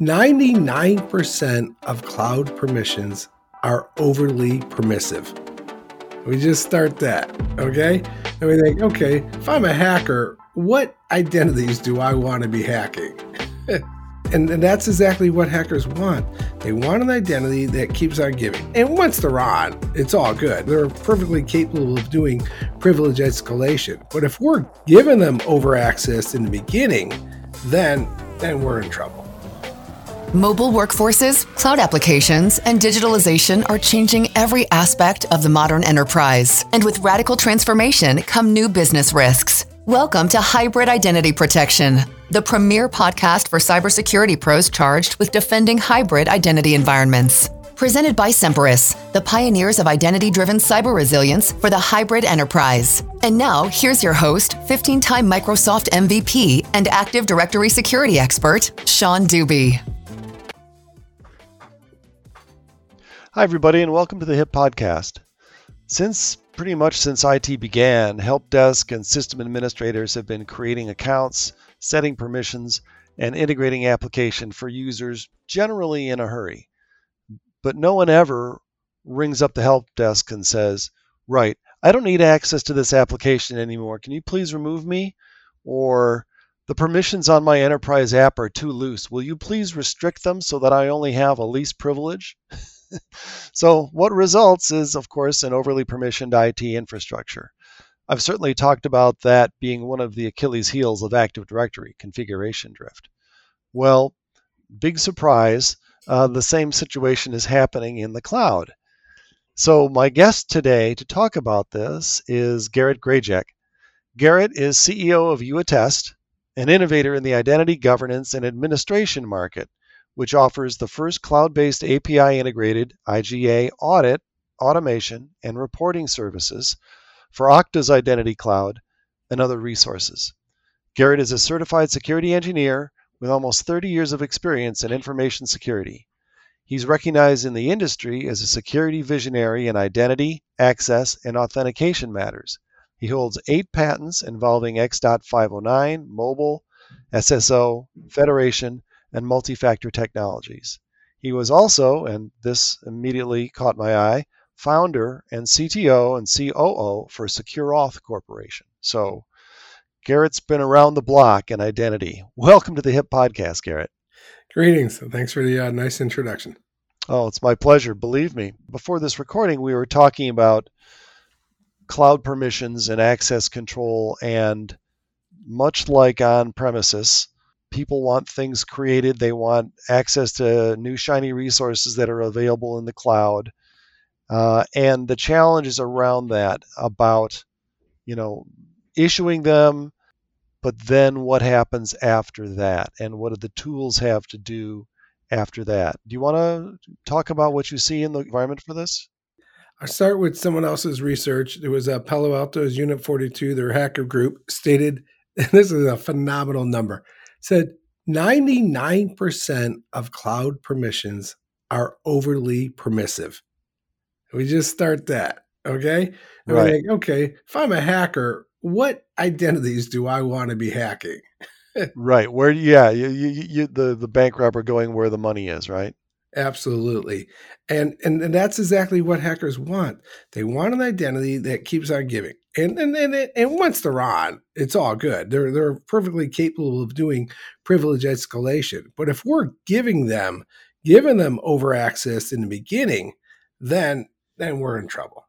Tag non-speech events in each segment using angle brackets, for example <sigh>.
99% of cloud permissions are overly permissive. We just start that, okay? And we think, okay, if I'm a hacker, what identities do I want to be hacking? <laughs> and, and that's exactly what hackers want. They want an identity that keeps on giving. And once they're on, it's all good. They're perfectly capable of doing privilege escalation. But if we're giving them over access in the beginning, then then we're in trouble. Mobile workforces, cloud applications, and digitalization are changing every aspect of the modern enterprise. And with radical transformation come new business risks. Welcome to Hybrid Identity Protection, the premier podcast for cybersecurity pros charged with defending hybrid identity environments. Presented by Semperis, the pioneers of identity driven cyber resilience for the hybrid enterprise. And now, here's your host, 15 time Microsoft MVP and Active Directory security expert, Sean Deuby. Hi, everybody, and welcome to the HIP Podcast. Since pretty much since IT began, help desk and system administrators have been creating accounts, setting permissions, and integrating application for users generally in a hurry. But no one ever rings up the help desk and says, Right, I don't need access to this application anymore. Can you please remove me? Or the permissions on my enterprise app are too loose. Will you please restrict them so that I only have a least privilege? <laughs> so, what results is, of course, an overly permissioned IT infrastructure. I've certainly talked about that being one of the Achilles heels of Active Directory configuration drift. Well, big surprise, uh, the same situation is happening in the cloud. So, my guest today to talk about this is Garrett Grajek. Garrett is CEO of YouAttest, an innovator in the identity governance and administration market which offers the first cloud based API integrated IGA audit, automation, and reporting services for Okta's Identity Cloud and other resources. Garrett is a certified security engineer with almost 30 years of experience in information security. He's recognized in the industry as a security visionary in identity, access, and authentication matters. He holds eight patents involving X.509, mobile, SSO, federation, and multi-factor technologies. He was also, and this immediately caught my eye, founder and CTO and COO for SecureAuth Corporation. So Garrett's been around the block in identity. Welcome to the HIP Podcast, Garrett. Greetings. Thanks for the uh, nice introduction. Oh, it's my pleasure. Believe me. Before this recording, we were talking about cloud permissions and access control, and much like on premises, people want things created. They want access to new shiny resources that are available in the cloud. Uh, and the challenges around that about you know issuing them but then what happens after that and what do the tools have to do after that? Do you want to talk about what you see in the environment for this? I start with someone else's research. It was a Palo Alto's Unit 42, their hacker group stated, and <laughs> this is a phenomenal number, said 99% of cloud permissions are overly permissive. We just start that. Okay. And right. Think, okay, if I'm a hacker, what identities do I want to be hacking? <laughs> right. Where, yeah, you, you, you, the, the bank robber going where the money is, right? Absolutely. And, and and that's exactly what hackers want. They want an identity that keeps on giving. And and and, and once they're on, it's all good. They're they're perfectly capable of doing privilege escalation. But if we're giving them giving them over access in the beginning, then then we're in trouble.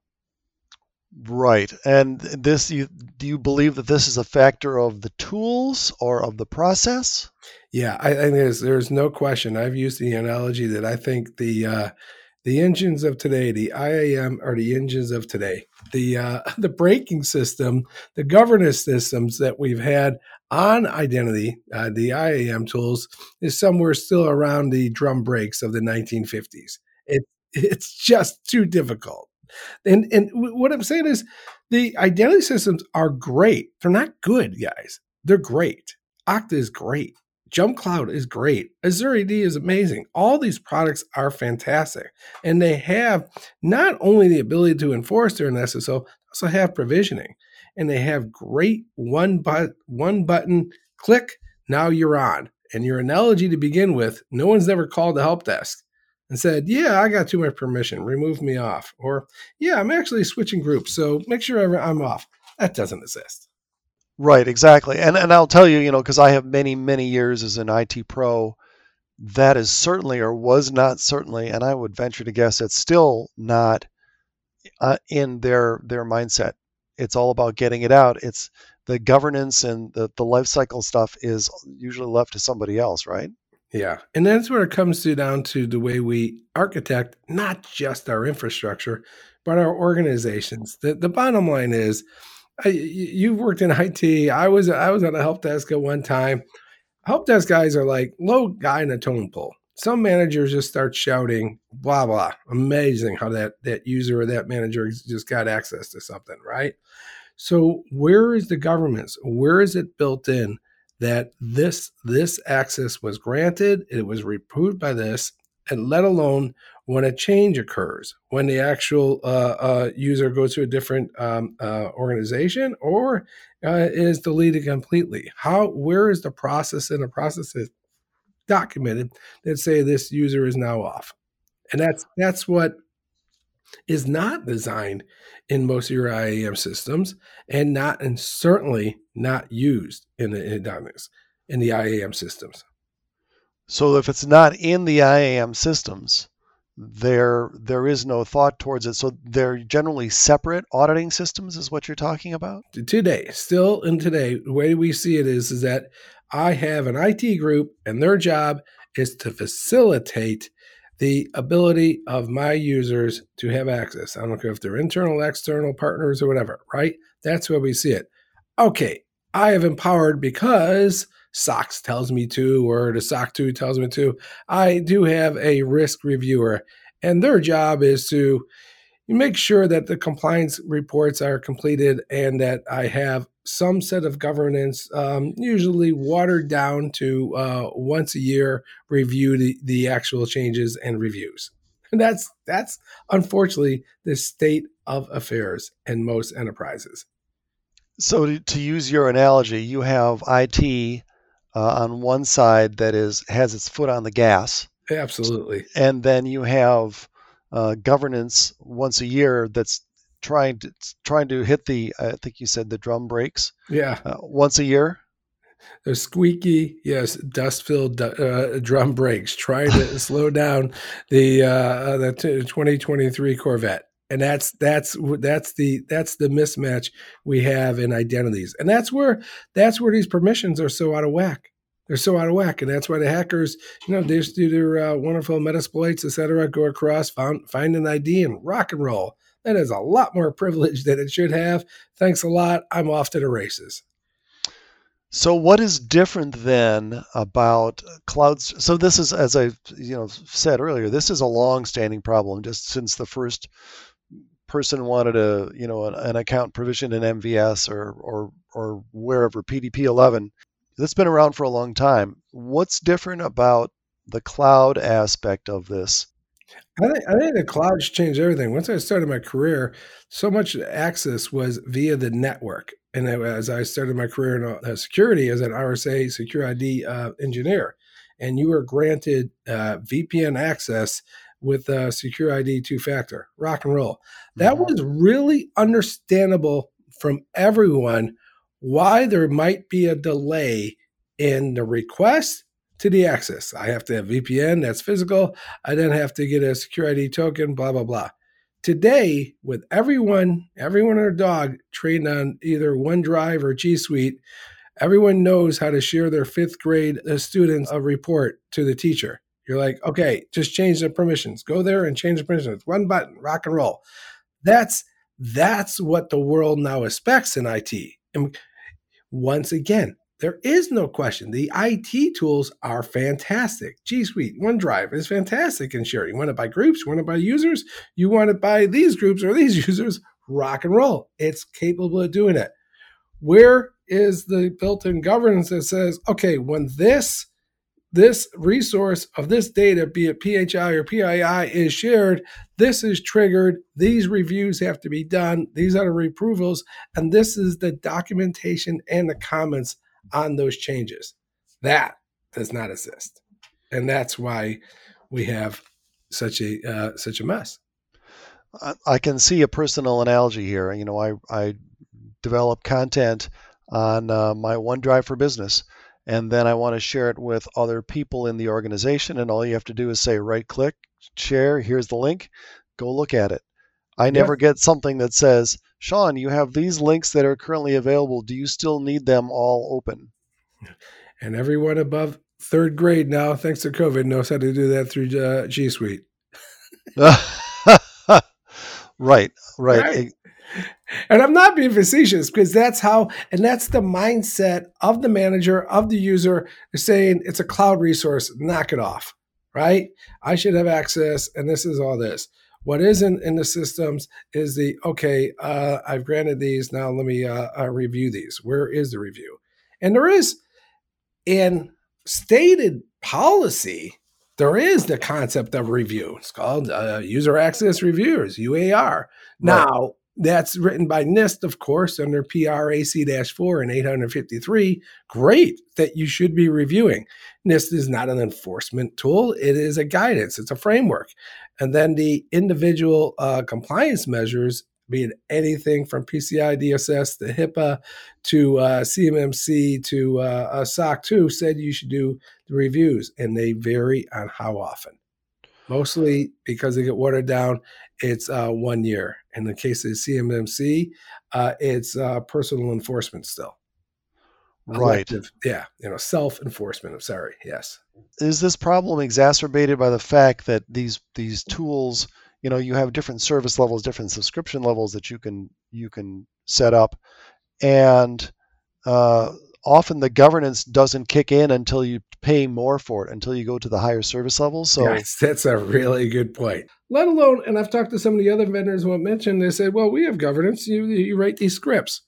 Right. And this you do you believe that this is a factor of the tools or of the process? Yeah, I, I think there's there's no question. I've used the analogy that I think the uh, the engines of today, the IAM, are the engines of today. The uh, <laughs> the braking system, the governance systems that we've had on identity, uh, the IAM tools, is somewhere still around the drum brakes of the 1950s. It, <laughs> it's just too difficult. And and what I'm saying is the identity systems are great. They're not good, guys. They're great. Okta is great. Jump Cloud is great. Azure AD is amazing. All these products are fantastic. And they have not only the ability to enforce their SSO, also have provisioning. And they have great one but one button click, now you're on. and your analogy to begin with, no one's ever called the help desk and said, Yeah, I got too much permission, remove me off. Or, Yeah, I'm actually switching groups, so make sure I'm off. That doesn't exist. Right, exactly. And and I'll tell you, you know, because I have many, many years as an IT pro, that is certainly or was not certainly, and I would venture to guess it's still not uh, in their their mindset. It's all about getting it out. It's the governance and the, the life cycle stuff is usually left to somebody else, right? Yeah. And that's where it comes to down to the way we architect not just our infrastructure, but our organizations. The the bottom line is I, you've worked in IT. I was I was on a help desk at one time. Help desk guys are like low guy in a tone pole. Some managers just start shouting, blah blah. Amazing how that that user or that manager just got access to something, right? So where is the governance? Where is it built in that this this access was granted, it was approved by this, and let alone when a change occurs, when the actual uh, uh, user goes to a different um, uh, organization or uh, is deleted completely. How where is the process and the process is documented that say this user is now off, and that's that's what is not designed in most of your IAM systems and not and certainly not used in the in, in the IAM systems. So if it's not in the IAM systems, there there is no thought towards it. So they're generally separate auditing systems, is what you're talking about. Today, still in today, the way we see it is is that I have an IT group, and their job is to facilitate the ability of my users to have access. I don't care if they're internal, external partners, or whatever. Right? That's where we see it. Okay, I have empowered because SOX tells me to, or the SOC 2 tells me to. I do have a risk reviewer, and their job is to make sure that the compliance reports are completed and that I have some set of governance, um, usually watered down to uh, once a year review the, the actual changes and reviews. And that's that's unfortunately the state of affairs in most enterprises. So to, to use your analogy, you have IT uh, on one side that is has its foot on the gas. Absolutely. And then you have uh, governance once a year that's trying to trying to hit the I think you said the drum brakes. Yeah. Uh, once a year. The squeaky, yes, dust-filled uh, drum brakes, trying to <laughs> slow down the uh, the 2023 Corvette and that's that's that's the that's the mismatch we have in identities. And that's where that's where these permissions are so out of whack. They're so out of whack. And that's why the hackers you know they just do their uh, wonderful metasploits etc go across find an id and rock and roll. That is a lot more <laughs> privilege than it should have. Thanks a lot. I'm off to the races. So what is different then about clouds? So this is, as I you know said earlier, this is a long-standing problem just since the first person wanted a you know an, an account provision in MVS or or or wherever PDP 11 that's been around for a long time. What's different about the cloud aspect of this? I think, I think the cloud's changed everything. Once I started my career, so much access was via the network. And as I started my career in uh, security as an RSA SecurID uh, engineer, and you were granted uh, VPN access with uh, SecurID two factor, rock and roll. That mm-hmm. was really understandable from everyone why there might be a delay in the request to the access. I have to have VPN, that's physical. I then have to get a SecurID token, blah, blah, blah. Today, with everyone, everyone and their dog trained on either OneDrive or G Suite, everyone knows how to share their fifth grade uh, students a report to the teacher. You're like, okay, just change the permissions. Go there and change the permissions. One button, rock and roll. That's that's what the world now expects in IT. And once again, there is no question. The IT tools are fantastic. G Suite, OneDrive is fantastic in sharing. You want it by groups, you want it by users, you want it by these groups or these <laughs> users, rock and roll. It's capable of doing it. Where is the built in governance that says, okay, when this this resource of this data, be it PHI or PII, is shared, this is triggered. These reviews have to be done. These are the approvals, and this is the documentation and the comments on those changes. That does not exist, and that's why we have such a uh, such a mess. I can see a personal analogy here. You know, I I develop content on uh, my OneDrive for Business, and then I want to share it with other people in the organization, and all you have to do is say right click, share. Here's the link. Go look at it. I never yeah. get something that says, Sean, you have these links that are currently available. Do you still need them all open? <laughs> And everyone above third grade now, thanks to COVID, knows how to do that through uh, G Suite. <laughs> right, right. right. And I'm not being facetious because that's how, and that's the mindset of the manager, of the user, saying it's a cloud resource, knock it off, right? I should have access, and this is all this. What isn't in the systems is the okay. Uh, I've granted these. Now let me uh, uh, review these. Where is the review? And there is, in stated policy, there is the concept of review. It's called uh, user access reviewers (UAR). Now that's written by NIST, of course, under PRAC 4 and 853. Great that you should be reviewing. NIST is not an enforcement tool, it is a guidance, it's a framework. And then the individual uh, compliance measures, be it anything from PCI DSS to HIPAA to uh, CMMC to uh, SOC 2, said you should do the reviews, and they vary on how often mostly because they get watered down. It's uh, one year. In the case of CMMC, uh, it's uh, personal enforcement still. Right. Elective, yeah. You know, self enforcement. I'm sorry. Yes. Is this problem exacerbated by the fact that these these tools, you know, you have different service levels, different subscription levels that you can you can set up, and uh, often the governance doesn't kick in until you pay more for it, until you go to the higher service levels. So yes, <laughs> that's a really good point. Let alone, and I've talked to some of the other vendors who have mentioned, they said, well, we have governance. You, you write these scripts.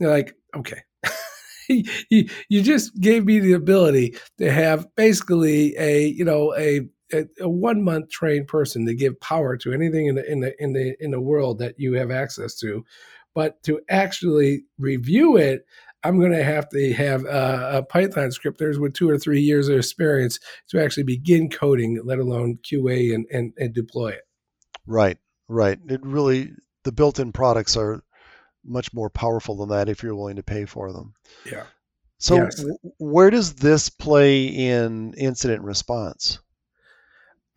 You're like, okay. <laughs> you, you just gave me the ability to have basically a, you know, a, a, a one month trained person to give power to anything in the, in the, in the, in the world that you have access to. But to actually review it, I'm going to have to have a, a Python scripters with two or three years of experience to actually begin coding, let alone QA and, and, and deploy it. Right, right. It really, the built in products are much more powerful than that if you're willing to pay for them. Yeah. So, yes. where does this play in incident response?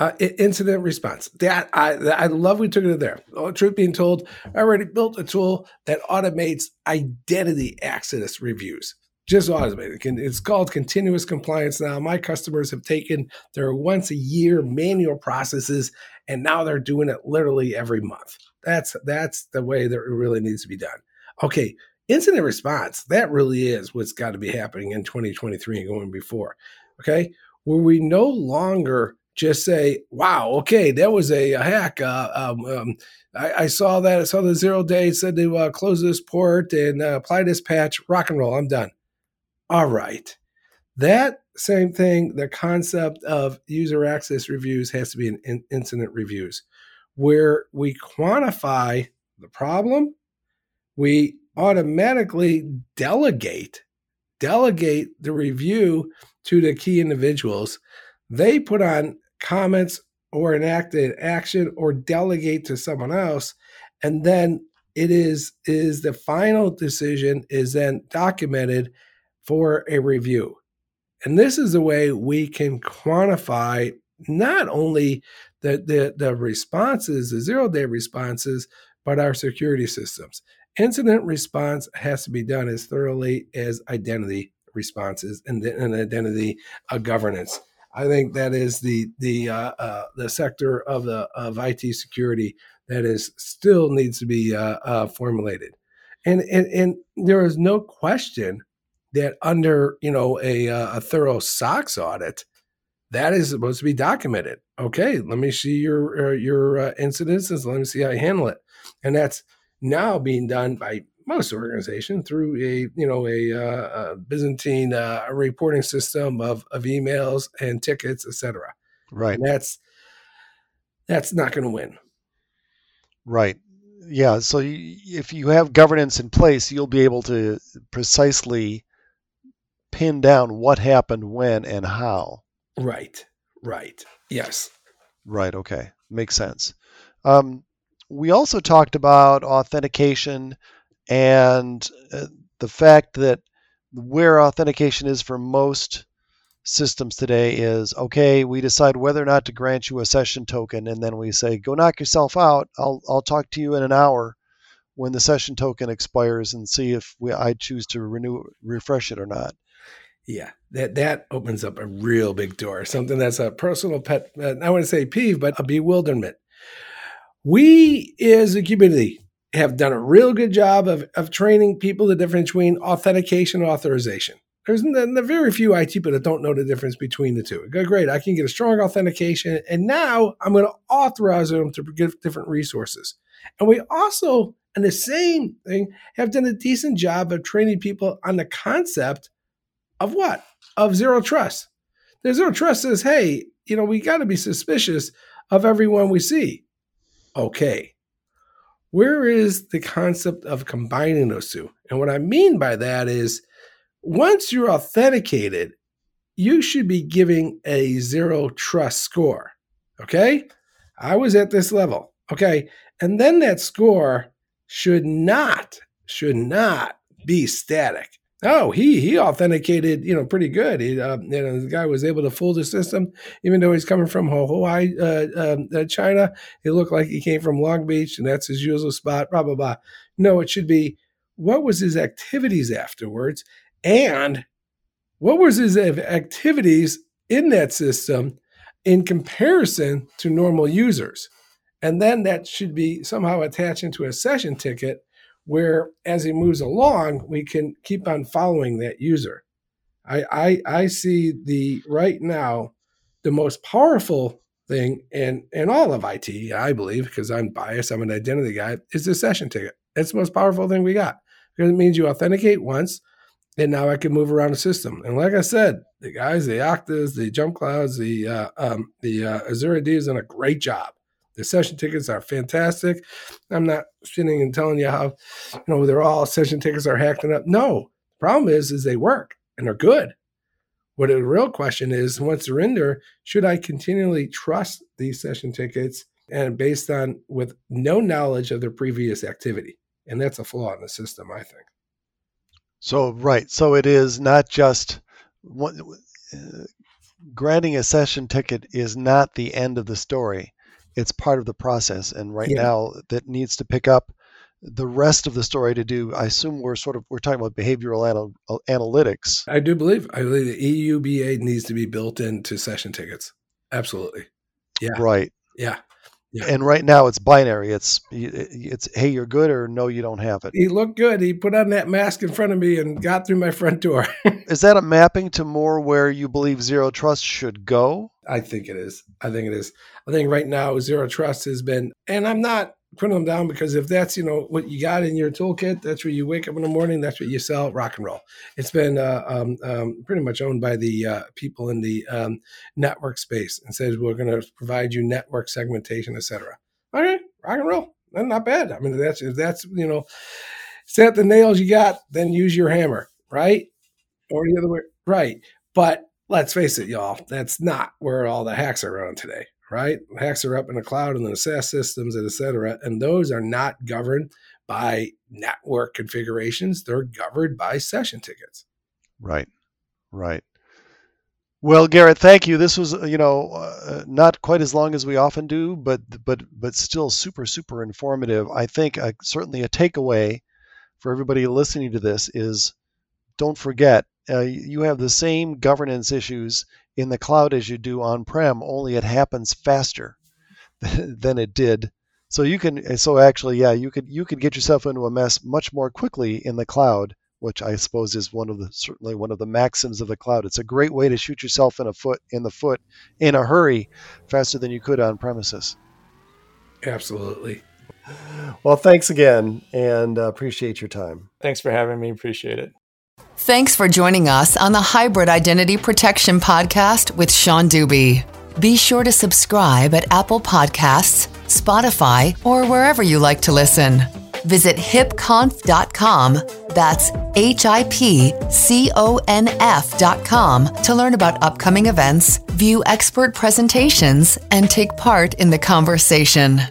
Uh, incident response. That I I love we took it there. Oh, truth being told, I already built a tool that automates identity access reviews. Just automated. It's called continuous compliance now. My customers have taken their once a year manual processes and now they're doing it literally every month. That's that's the way that it really needs to be done. Okay, incident response. That really is what's got to be happening in 2023 and going before. Okay, where we no longer just say, wow, okay, that was a, a hack. Uh, um, um, I, I, saw that. I saw the zero day said to uh, close this port and uh, apply this patch. Rock and roll. I'm done. All right. That same thing, the concept of user access reviews has to be in incident reviews where we quantify the problem, we automatically delegate delegate the review to the key individuals they put on comments or enact an action or delegate to someone else. And then it is is the final decision is then documented for a review. And this is the way we can quantify not only the the, the responses the zero day responses but our security systems. Incident response has to be done as thoroughly as identity responses and, and identity uh, governance I think that is the the uh, uh, the sector of the of IT security that is still needs to be uh, uh, formulated, and and and there is no question that under you know a uh, a thorough SOX audit, that is supposed to be documented. Okay, let me see your uh, your incidences. Let me see how you handle it, and that's now being done by most organization through a you know a, uh, a Byzantine uh, reporting system of of emails and tickets, etc. Right. And that's that's not going to win. Right. Yeah. So you, if you have governance in place, you'll be able to precisely pin down what happened when and how. Right. Right. Yes. Right. Okay. Makes sense. Um, we also talked about authentication and uh, the fact that where authentication is for most systems today is okay we decide whether or not to grant you a session token and then we say go knock yourself out. I'll i'll talk to you in an hour when the session token expires and see if we, i choose to renew refresh it or not. Yeah that that opens up a real big door something that's a personal pet uh, i want to say peeve but a bewilderment. We as a community have done a real good job of, of training people the difference between authentication and authorization there's the very few IT people that don't know the difference between the two. Go great. I can get a strong authentication, and now I'm going to authorize them to give different resources. And we also, in the same thing, have done a decent job of training people on the concept of what? Of zero trust. The zero trust says, hey, you know, we got to be suspicious of everyone we see. Okay. Where is the concept of combining those two? And what I mean by that is, once you're authenticated, you should be giving a zero trust score. Okay. I was at this level. Okay. And then that score should not, should not be static. Oh, he he authenticated, you know, pretty good. He, uh, you know, the guy was able to fool the system, even though he's coming from Hawaii, uh, um, uh, China. It looked like he came from Long Beach, and that's his usual spot. Blah blah blah. No, it should be what was his activities afterwards, and what was his activities in that system in comparison to normal users. And then that should be somehow attached into a session ticket where as he moves along, we can keep on following that user. I, I, I see the right now the most powerful thing in, in all of IT, I believe, because I'm biased, I'm an identity guy, is the session ticket. It's the most powerful thing we got. Because it means you authenticate once, and now I can move around the system. And like I said, the guys, the Oktas, the Jump Clouds, the uh, um, the uh, Azure AD has done a great job. The session tickets are fantastic. I'm not sitting and telling you how, you know, they're all session tickets are hacked up. No, the problem is, is they work and they're good. What the real question is, once they're in there, should I continually trust these session tickets and based on with no knowledge of their previous activity? And that's a flaw in the system, I think. So right, so it is not just uh, granting a session ticket is not the end of the story. It's part of the process, and right yeah. now that needs to pick up the rest of the story to do. I assume we're sort of we're talking about behavioral anal- uh, analytics. I do believe I believe the EUBA needs to be built into session tickets. Absolutely. Yeah. Right. Yeah. Yeah. And right now it's binary. It's it's hey, you're good or no, you don't have it. He looked good. He put on that mask in front of me and got through my front door. <laughs> is that a mapping to more where you believe zero trust should go? I think it is. I think it is. I think right now zero trust has been, and I'm not putting them down because if that's you know what you got in your toolkit, that's where you wake up in the morning. That's what you sell. Rock and roll. It's been uh, um, um, pretty much owned by the uh, people in the um, network space and says we're going to provide you network segmentation, etc. All right, rock and roll. Not bad. I mean, that's if that's you know, set the nails you got, then use your hammer, right? Or the other way, right? But let's face it, y'all, that's not where all the hacks are running today right? Hacks are up in the cloud and the SaaS systems, et cetera. And those are not governed by network configurations. They're governed by session tickets. Right, right. Well, Garrett, thank you. This was, you know, uh, not quite as long as we often do, but but but still super super informative. I think uh, certainly a takeaway for everybody listening to this is don't forget uh, you have the same governance issues in the cloud as you do on prem, only it happens faster <laughs> than it did. So you can so actually yeah, you could you could get yourself into a mess much more quickly in the cloud, which I suppose is one of the certainly one of the maxims of the cloud. It's a great way to shoot yourself in a foot in the foot in a hurry faster than you could on premises. Absolutely. Well, thanks again and uh, appreciate your time. Thanks for having me. Appreciate it. Thanks for joining us on the Hybrid Identity Protection Podcast with Sean Deuby. Be sure to subscribe at Apple Podcasts, Spotify, or wherever you like to listen. Visit hipconf.com, that's H I P C O N F.com, to learn about upcoming events, view expert presentations, and take part in the conversation.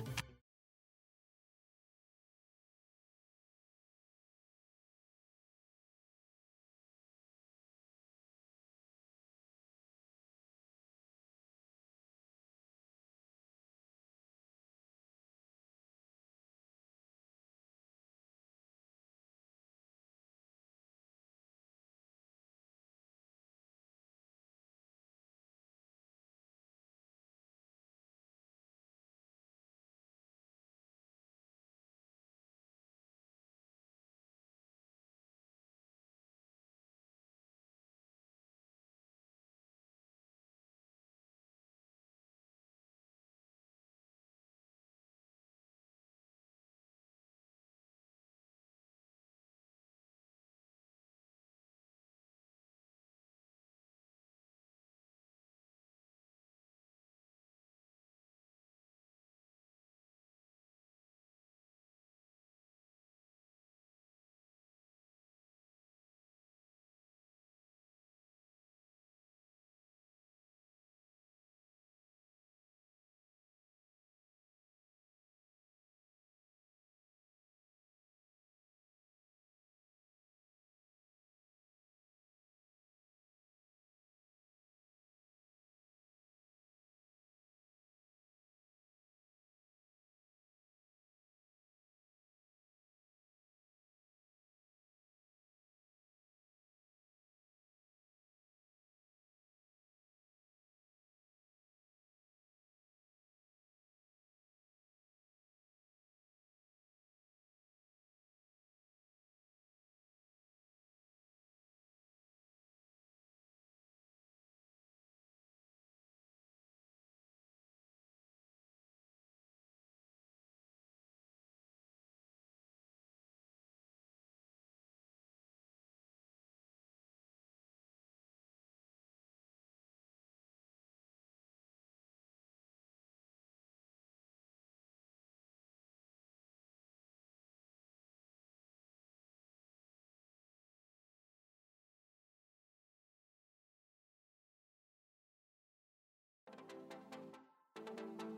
thank you